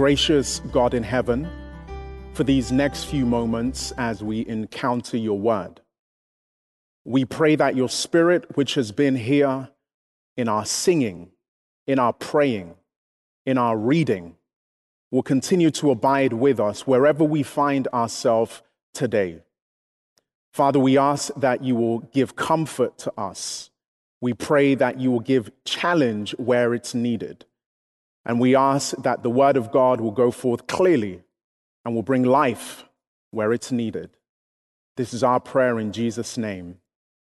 gracious God in heaven, for these next few moments as we encounter your word. We pray that your spirit, which has been here in our singing, in our praying, in our reading, will continue to abide with us wherever we find ourselves today. Father, we ask that you will give comfort to us. We pray that you will give challenge where it's needed. And we ask that the word of God will go forth clearly and will bring life where it's needed. This is our prayer in Jesus' name.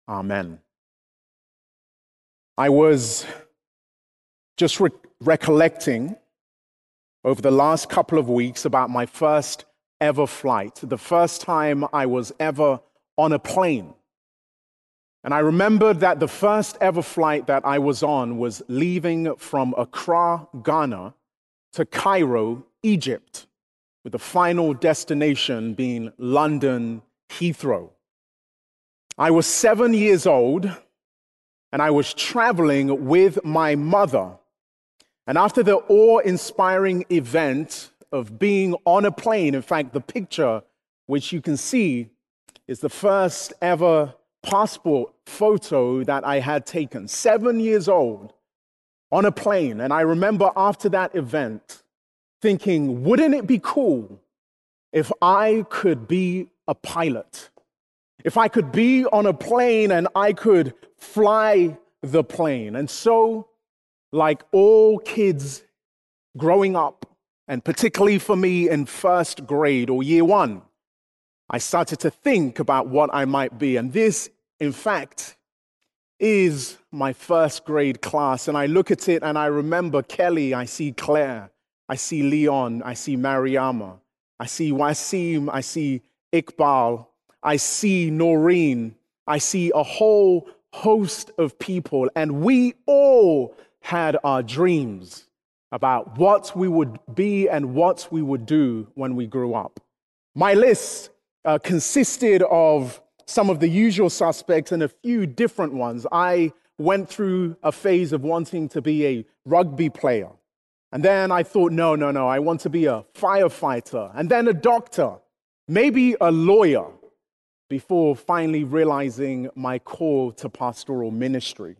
Amen. I was just re- recollecting over the last couple of weeks about my first ever flight, the first time I was ever on a plane. And I remembered that the first ever flight that I was on was leaving from Accra, Ghana to Cairo, Egypt, with the final destination being London Heathrow. I was seven years old and I was traveling with my mother. And after the awe inspiring event of being on a plane, in fact, the picture which you can see is the first ever passport photo that I had taken, seven years old, on a plane. And I remember after that event thinking, wouldn't it be cool if I could be a pilot? If I could be on a plane and I could fly the plane. And so, like all kids growing up, and particularly for me in first grade or year one, I started to think about what I might be. And this, in fact, is my first grade class. And I look at it and I remember Kelly, I see Claire, I see Leon, I see Mariama, I see Wasim, I see Iqbal, I see Noreen, I see a whole host of people. And we all had our dreams about what we would be and what we would do when we grew up. My list uh, consisted of some of the usual suspects and a few different ones. I went through a phase of wanting to be a rugby player. And then I thought, no, no, no, I want to be a firefighter, and then a doctor, maybe a lawyer, before finally realizing my call to pastoral ministry.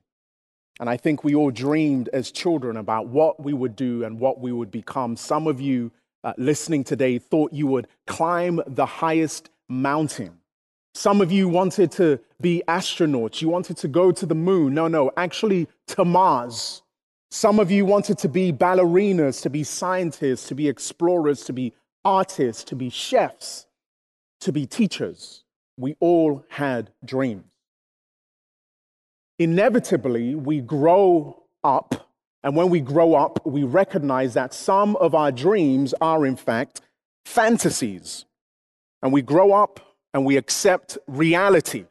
And I think we all dreamed as children about what we would do and what we would become. Some of you uh, listening today thought you would climb the highest mountain. Some of you wanted to be astronauts. You wanted to go to the moon. No, no, actually to Mars. Some of you wanted to be ballerinas, to be scientists, to be explorers, to be artists, to be chefs, to be teachers. We all had dreams. Inevitably, we grow up and when we grow up, we recognize that some of our dreams are, in fact, fantasies. And we grow up and we accept reality.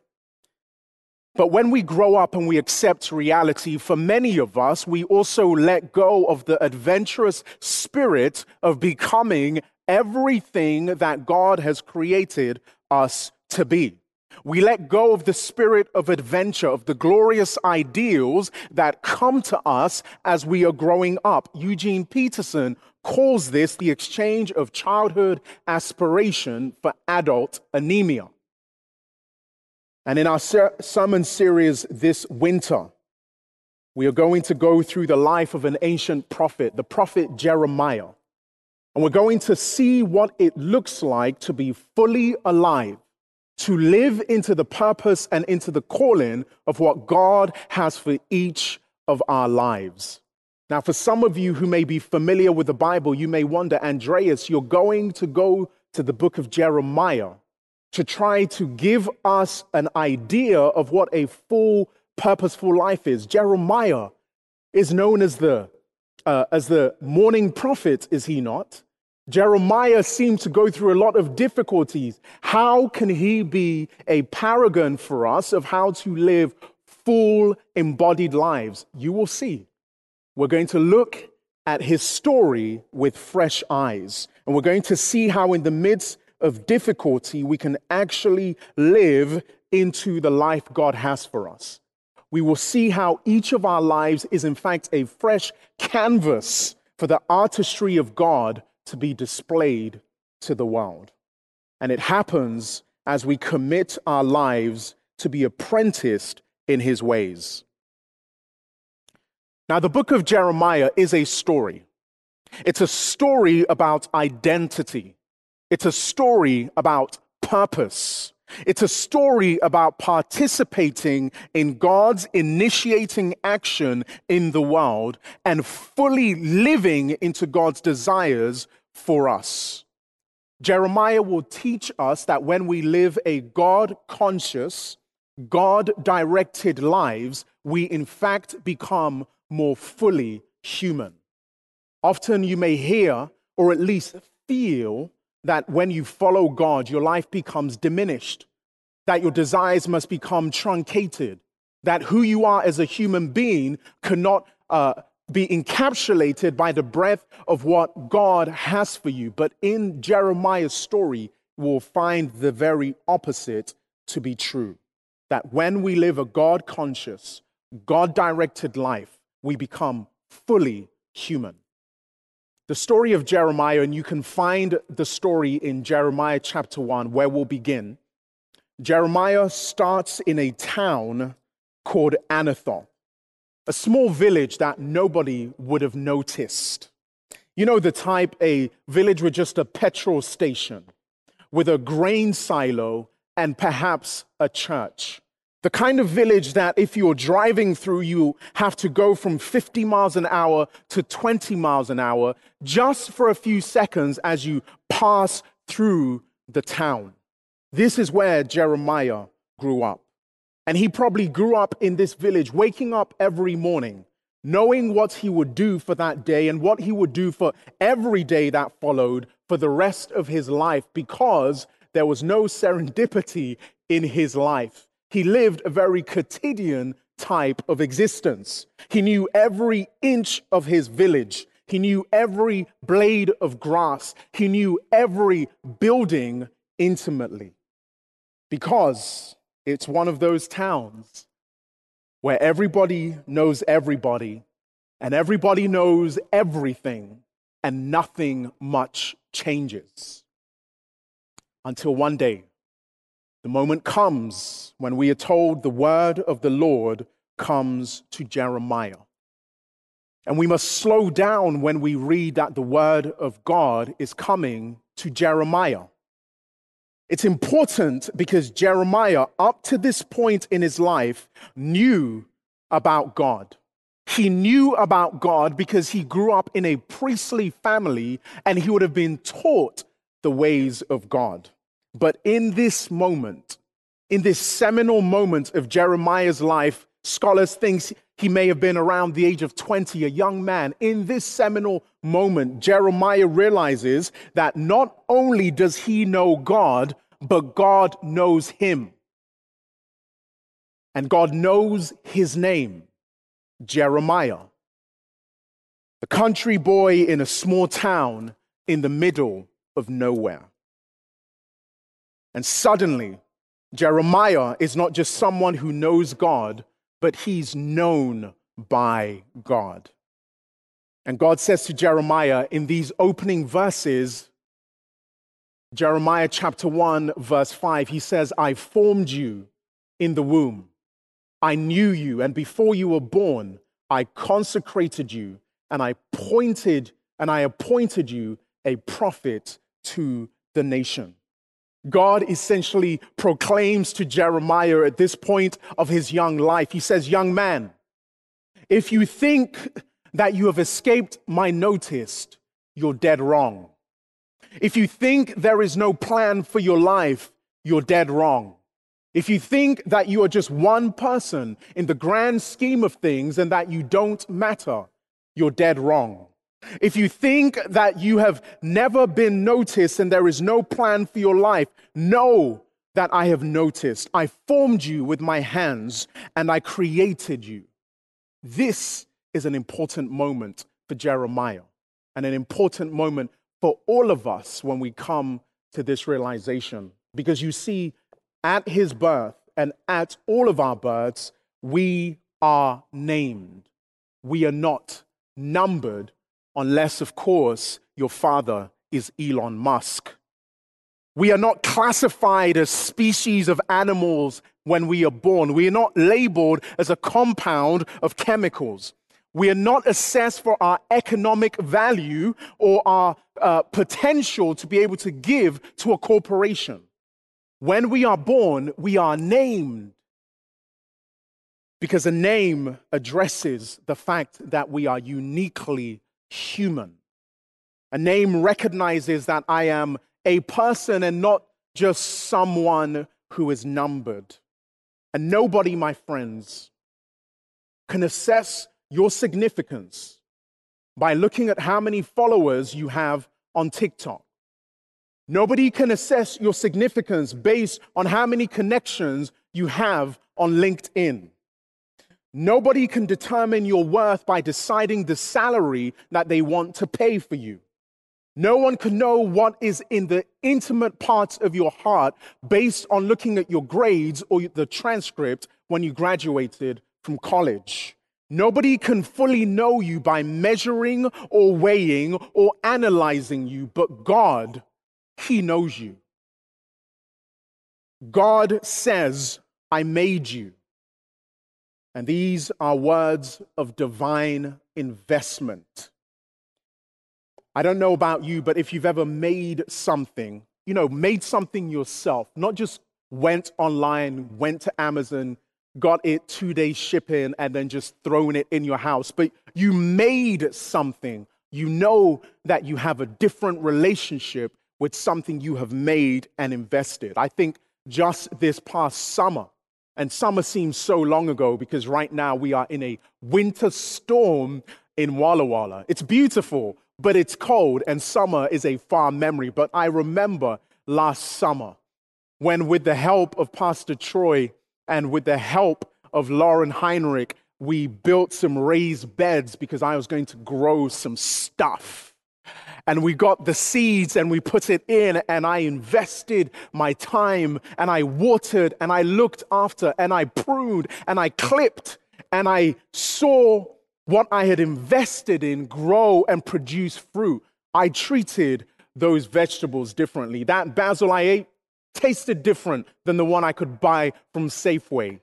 But when we grow up and we accept reality, for many of us, we also let go of the adventurous spirit of becoming everything that God has created us to be. We let go of the spirit of adventure, of the glorious ideals that come to us as we are growing up. Eugene Peterson calls this the exchange of childhood aspiration for adult anemia. And in our ser- sermon series this winter, we are going to go through the life of an ancient prophet, the prophet Jeremiah. And we're going to see what it looks like to be fully alive to live into the purpose and into the calling of what God has for each of our lives. Now, for some of you who may be familiar with the Bible, you may wonder, Andreas, you're going to go to the book of Jeremiah to try to give us an idea of what a full, purposeful life is. Jeremiah is known as the, uh, as the mourning prophet, is he not? Jeremiah seemed to go through a lot of difficulties. How can he be a paragon for us of how to live full embodied lives? You will see. We're going to look at his story with fresh eyes. And we're going to see how, in the midst of difficulty, we can actually live into the life God has for us. We will see how each of our lives is, in fact, a fresh canvas for the artistry of God to be displayed to the world. And it happens as we commit our lives to be apprenticed in his ways. Now, the book of Jeremiah is a story. It's a story about identity. It's a story about purpose. It's a story about participating in God's initiating action in the world and fully living into God's desires for us. Jeremiah will teach us that when we live a God conscious, God directed lives, we in fact become more fully human. Often you may hear or at least feel that when you follow God, your life becomes diminished, that your desires must become truncated, that who you are as a human being cannot uh, be encapsulated by the breadth of what God has for you. But in Jeremiah's story, we'll find the very opposite to be true. That when we live a God conscious, God directed life, we become fully human. The story of Jeremiah, and you can find the story in Jeremiah chapter 1, where we'll begin. Jeremiah starts in a town called Anathoth, a small village that nobody would have noticed. You know, the type, a village with just a petrol station, with a grain silo, and perhaps a church. The kind of village that if you're driving through, you have to go from 50 miles an hour to 20 miles an hour just for a few seconds as you pass through the town. This is where Jeremiah grew up. And he probably grew up in this village, waking up every morning, knowing what he would do for that day and what he would do for every day that followed for the rest of his life because there was no serendipity in his life. He lived a very quotidian type of existence. He knew every inch of his village. He knew every blade of grass. He knew every building intimately because it's one of those towns where everybody knows everybody and everybody knows everything and nothing much changes. Until one day, the moment comes when we are told the word of the Lord comes to Jeremiah. And we must slow down when we read that the word of God is coming to Jeremiah. It's important because Jeremiah, up to this point in his life, knew about God. He knew about God because he grew up in a priestly family and he would have been taught the ways of God. But in this moment, in this seminal moment of Jeremiah's life, scholars think he may have been around the age of 20, a young man. In this seminal moment, Jeremiah realizes that not only does he know God, but God knows him. And God knows his name, Jeremiah. A country boy in a small town in the middle of nowhere. And suddenly, Jeremiah is not just someone who knows God, but he's known by God. And God says to Jeremiah in these opening verses, Jeremiah chapter 1, verse 5, he says, I formed you in the womb. I knew you, and before you were born, I consecrated you, and I pointed and I appointed you a prophet to the nation. God essentially proclaims to Jeremiah at this point of his young life, he says, Young man, if you think that you have escaped my notice, you're dead wrong. If you think there is no plan for your life, you're dead wrong. If you think that you are just one person in the grand scheme of things and that you don't matter, you're dead wrong. If you think that you have never been noticed and there is no plan for your life, know that I have noticed. I formed you with my hands and I created you. This is an important moment for Jeremiah and an important moment for all of us when we come to this realization. Because you see, at his birth and at all of our births, we are named. We are not numbered unless, of course, your father is Elon Musk. We are not classified as species of animals when we are born. We are not labeled as a compound of chemicals. We are not assessed for our economic value or our uh, potential to be able to give to a corporation. When we are born, we are named because a name addresses the fact that we are uniquely human. A name recognizes that I am a person and not just someone who is numbered. And nobody, my friends, can assess your significance by looking at how many followers you have on TikTok. Nobody can assess your significance based on how many connections you have on LinkedIn. Nobody can determine your worth by deciding the salary that they want to pay for you. No one can know what is in the intimate parts of your heart based on looking at your grades or the transcript when you graduated from college. Nobody can fully know you by measuring or weighing or analyzing you, but God, He knows you. God says, I made you. And these are words of divine investment. I don't know about you, but if you've ever made something, you know, made something yourself, not just went online, went to Amazon, got it two days shipping, and then just thrown it in your house, but you made something, you know that you have a different relationship with something you have made and invested. I think just this past summer, and summer seems so long ago because right now we are in a winter storm in Walla Walla. It's beautiful, but it's cold, and summer is a far memory. But I remember last summer when, with the help of Pastor Troy and with the help of Lauren Heinrich, we built some raised beds because I was going to grow some stuff and we got the seeds and we put it in and I invested my time and I watered and I looked after and I pruned and I clipped and I saw what I had invested in grow and produce fruit. I treated those vegetables differently. That basil I ate tasted different than the one I could buy from Safeway.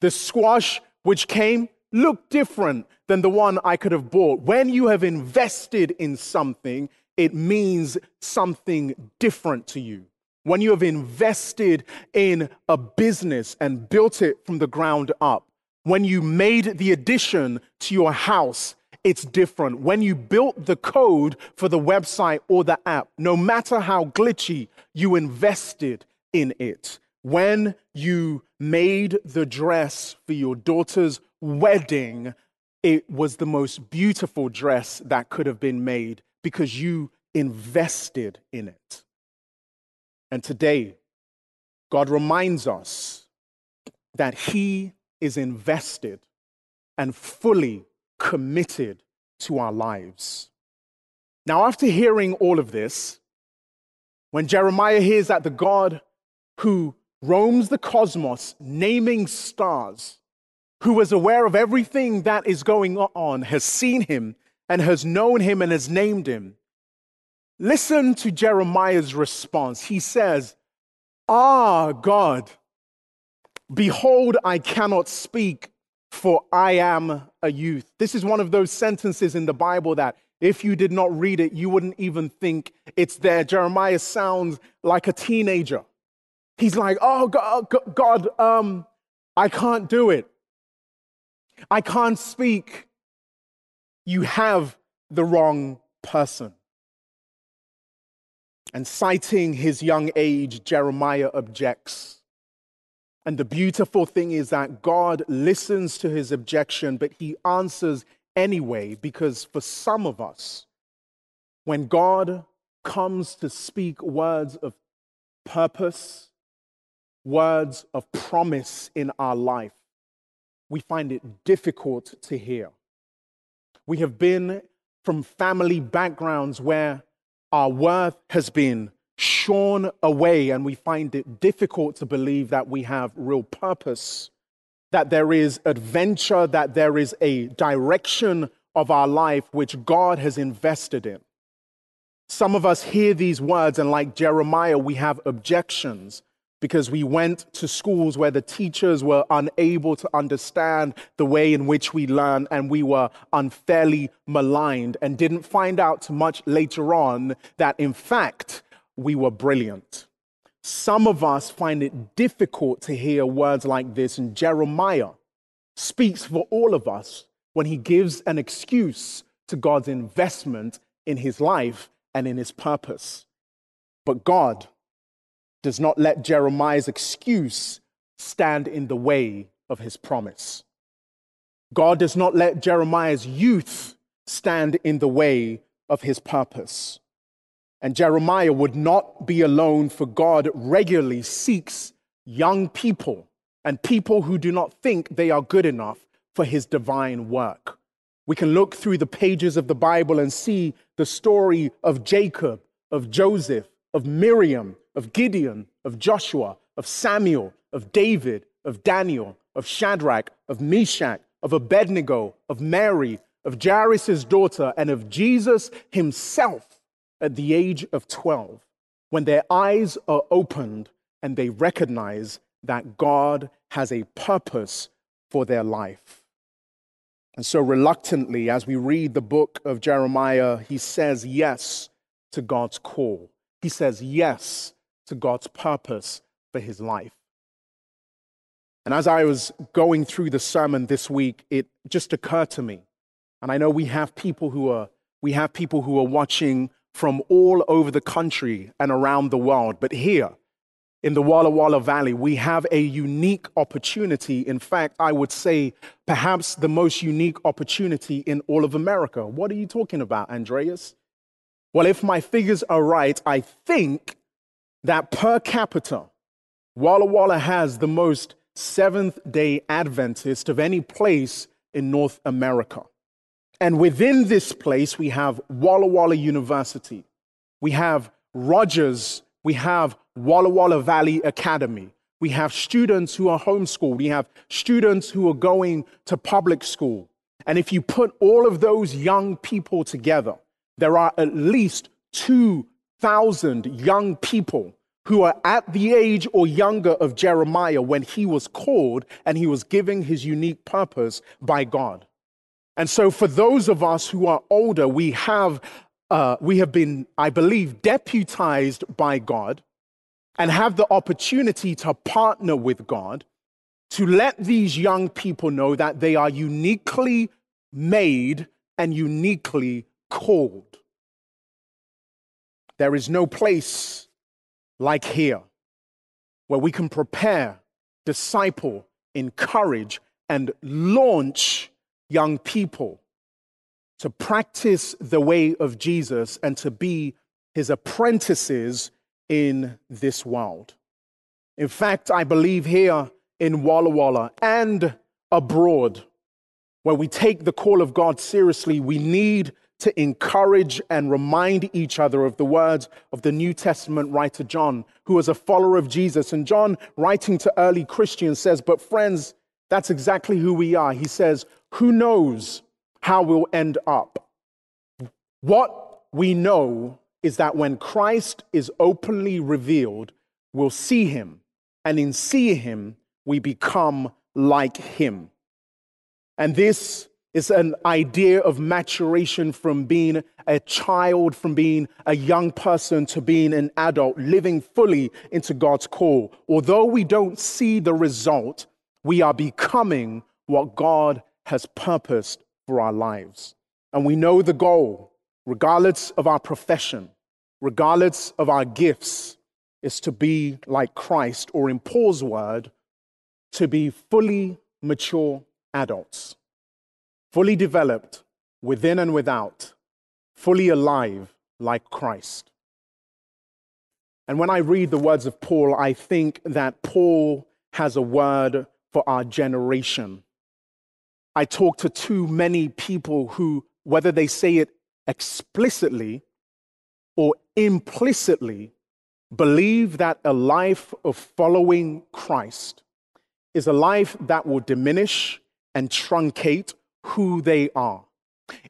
The squash which came looked different than the one I could have bought. When you have invested in something, it means something different to you. When you have invested in a business and built it from the ground up, when you made the addition to your house, it's different. When you built the code for the website or the app, no matter how glitchy, you invested in it. When you made the dress for your daughter's wedding, it was the most beautiful dress that could have been made because you invested in it. And today, God reminds us that He is invested and fully committed to our lives. Now, after hearing all of this, when Jeremiah hears that the God who roams the cosmos, naming stars, who is aware of everything that is going on, has seen him and has known him and has named him. Listen to Jeremiah's response. He says, Ah, God, behold, I cannot speak, for I am a youth. This is one of those sentences in the Bible that if you did not read it, you wouldn't even think it's there. Jeremiah sounds like a teenager. He's like, Oh, God, God um, I can't do it. I can't speak you have the wrong person. And citing his young age, Jeremiah objects. And the beautiful thing is that God listens to his objection, but he answers anyway, because for some of us, when God comes to speak words of purpose, words of promise in our life, we find it difficult to hear. We have been from family backgrounds where our worth has been shorn away, and we find it difficult to believe that we have real purpose, that there is adventure, that there is a direction of our life which God has invested in. Some of us hear these words, and like Jeremiah, we have objections because we went to schools where the teachers were unable to understand the way in which we learn, and we were unfairly maligned, and didn't find out much later on that, in fact, we were brilliant. Some of us find it difficult to hear words like this, and Jeremiah speaks for all of us when he gives an excuse to God's investment in his life and in his purpose. But God does not let Jeremiah's excuse stand in the way of his promise. God does not let Jeremiah's youth stand in the way of his purpose. And Jeremiah would not be alone, for God regularly seeks young people and people who do not think they are good enough for his divine work. We can look through the pages of the Bible and see the story of Jacob, of Joseph, of Miriam, of Gideon, of Joshua, of Samuel, of David, of Daniel, of Shadrach, of Meshach, of Abednego, of Mary, of Jairus' daughter, and of Jesus himself at the age of 12, when their eyes are opened and they recognize that God has a purpose for their life. And so, reluctantly, as we read the book of Jeremiah, he says yes to God's call. He says yes to God's purpose for his life. And as I was going through the sermon this week, it just occurred to me. And I know we have people who are we have people who are watching from all over the country and around the world, but here in the Walla Walla Valley, we have a unique opportunity. In fact, I would say perhaps the most unique opportunity in all of America. What are you talking about, Andreas? Well, if my figures are right, I think that per capita, Walla Walla has the most Seventh day Adventist of any place in North America. And within this place, we have Walla Walla University, we have Rogers we have Walla Walla Valley Academy. We have students who are homeschooled. We have students who are going to public school. And if you put all of those young people together, there are at least 2,000 young people who are at the age or younger of Jeremiah when he was called and he was giving his unique purpose by God. And so, for those of us who are older, we have uh, we have been, I believe, deputized by God and have the opportunity to partner with God to let these young people know that they are uniquely made and uniquely called. There is no place like here where we can prepare, disciple, encourage, and launch young people to practice the way of Jesus and to be his apprentices in this world. In fact, I believe here in Walla Walla and abroad, where we take the call of God seriously, we need to encourage and remind each other of the words of the New Testament writer John, who was a follower of Jesus. And John, writing to early Christians, says, But friends, that's exactly who we are. He says, Who knows how we'll end up. What we know is that when Christ is openly revealed, we'll see him, and in seeing him, we become like him. And this is an idea of maturation from being a child, from being a young person to being an adult, living fully into God's call. Although we don't see the result, we are becoming what God has purposed for our lives. And we know the goal, regardless of our profession, regardless of our gifts, is to be like Christ, or in Paul's word, to be fully mature adults, fully developed within and without, fully alive like Christ. And when I read the words of Paul, I think that Paul has a word for our generation I talk to too many people who, whether they say it explicitly or implicitly, believe that a life of following Christ is a life that will diminish and truncate who they are.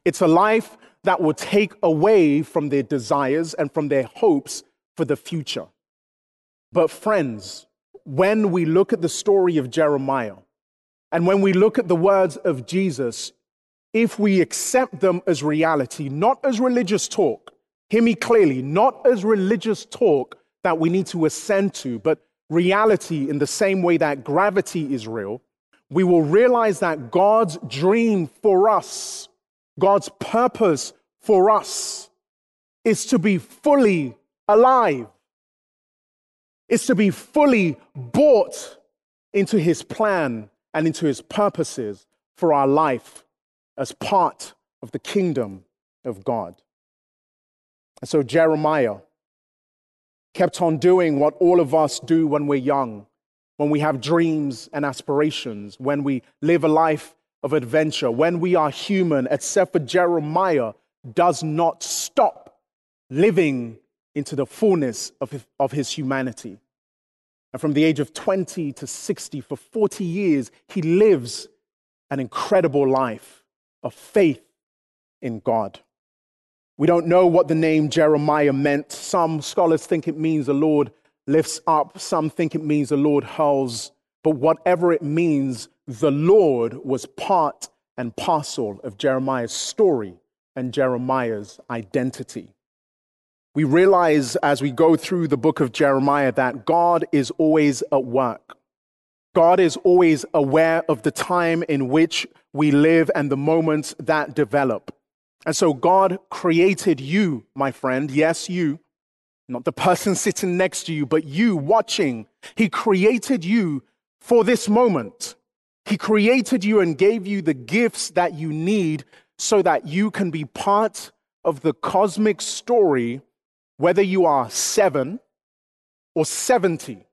It's a life that will take away from their desires and from their hopes for the future. But, friends, when we look at the story of Jeremiah and when we look at the words of Jesus, if we accept them as reality, not as religious talk, hear me clearly, not as religious talk that we need to ascend to, but reality in the same way that gravity is real, we will realize that God's dream for us, God's purpose for us, is to be fully alive, is to be fully bought into his plan and into his purposes for our life as part of the kingdom of God. And so Jeremiah kept on doing what all of us do when we're young, when we have dreams and aspirations, when we live a life of adventure, when we are human, except for Jeremiah, does not stop living into the fullness of his, of his humanity. And from the age of 20 to 60, for 40 years, he lives an incredible life of faith in God. We don't know what the name Jeremiah meant. Some scholars think it means the Lord lifts up, some think it means the Lord hurls. But whatever it means, the Lord was part and parcel of Jeremiah's story and Jeremiah's identity. We realize as we go through the book of Jeremiah that God is always at work. God is always aware of the time in which we live and the moments that develop. And so God created you, my friend. Yes, you. Not the person sitting next to you, but you watching. He created you for this moment. He created you and gave you the gifts that you need so that you can be part of the cosmic story, whether you are seven or 70,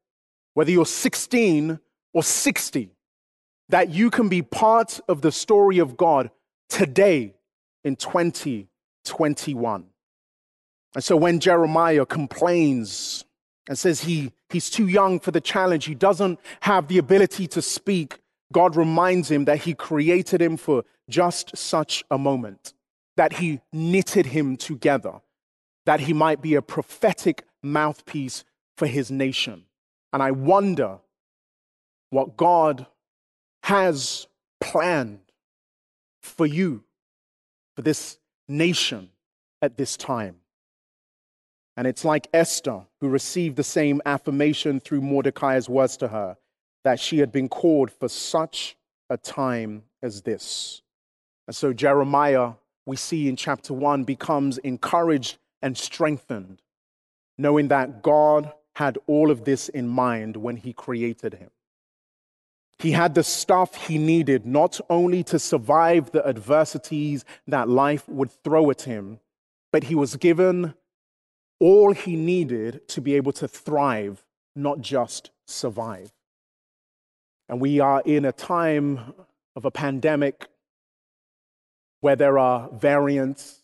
whether you're 16 or 60, that you can be part of the story of God today in 2021. And so when Jeremiah complains and says he, he's too young for the challenge, he doesn't have the ability to speak, God reminds him that he created him for just such a moment, that he knitted him together, that he might be a prophetic mouthpiece for his nation. And I wonder what God has planned for you for this nation at this time. And it's like Esther, who received the same affirmation through Mordecai's words to her, that she had been called for such a time as this. And so Jeremiah, we see in chapter one, becomes encouraged and strengthened, knowing that God had all of this in mind when he created him. He had the stuff he needed not only to survive the adversities that life would throw at him, but he was given all he needed to be able to thrive, not just survive. And we are in a time of a pandemic where there are variants,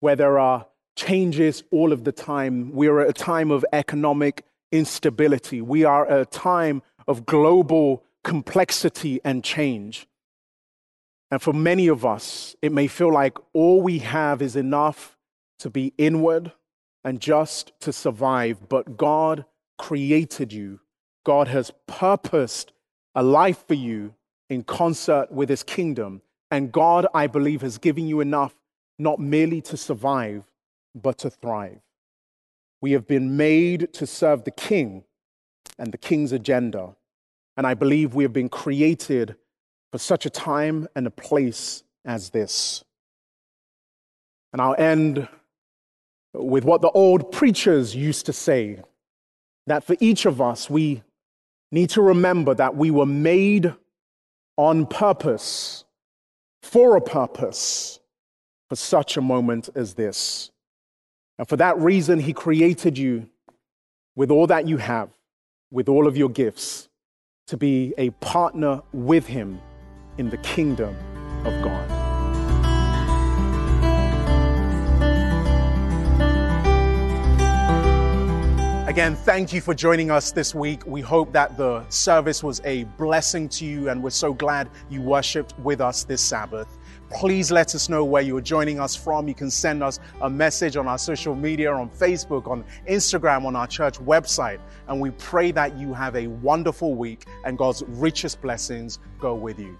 where there are changes all of the time. We are at a time of economic instability. We are at a time of global complexity and change. And for many of us, it may feel like all we have is enough to be inward and just to survive. But God created you, God has purposed a life for you in concert with His kingdom. And God, I believe, has given you enough not merely to survive, but to thrive. We have been made to serve the King and the King's agenda. And I believe we have been created for such a time and a place as this. And I'll end with what the old preachers used to say that for each of us, we need to remember that we were made on purpose, for a purpose, for such a moment as this. And for that reason, He created you with all that you have, with all of your gifts to be a partner with Him in the kingdom of God. Again, thank you for joining us this week. We hope that the service was a blessing to you, and we're so glad you worshiped with us this Sabbath. Please let us know where you're joining us from. You can send us a message on our social media, on Facebook, on Instagram, on our church website. And we pray that you have a wonderful week and God's richest blessings go with you.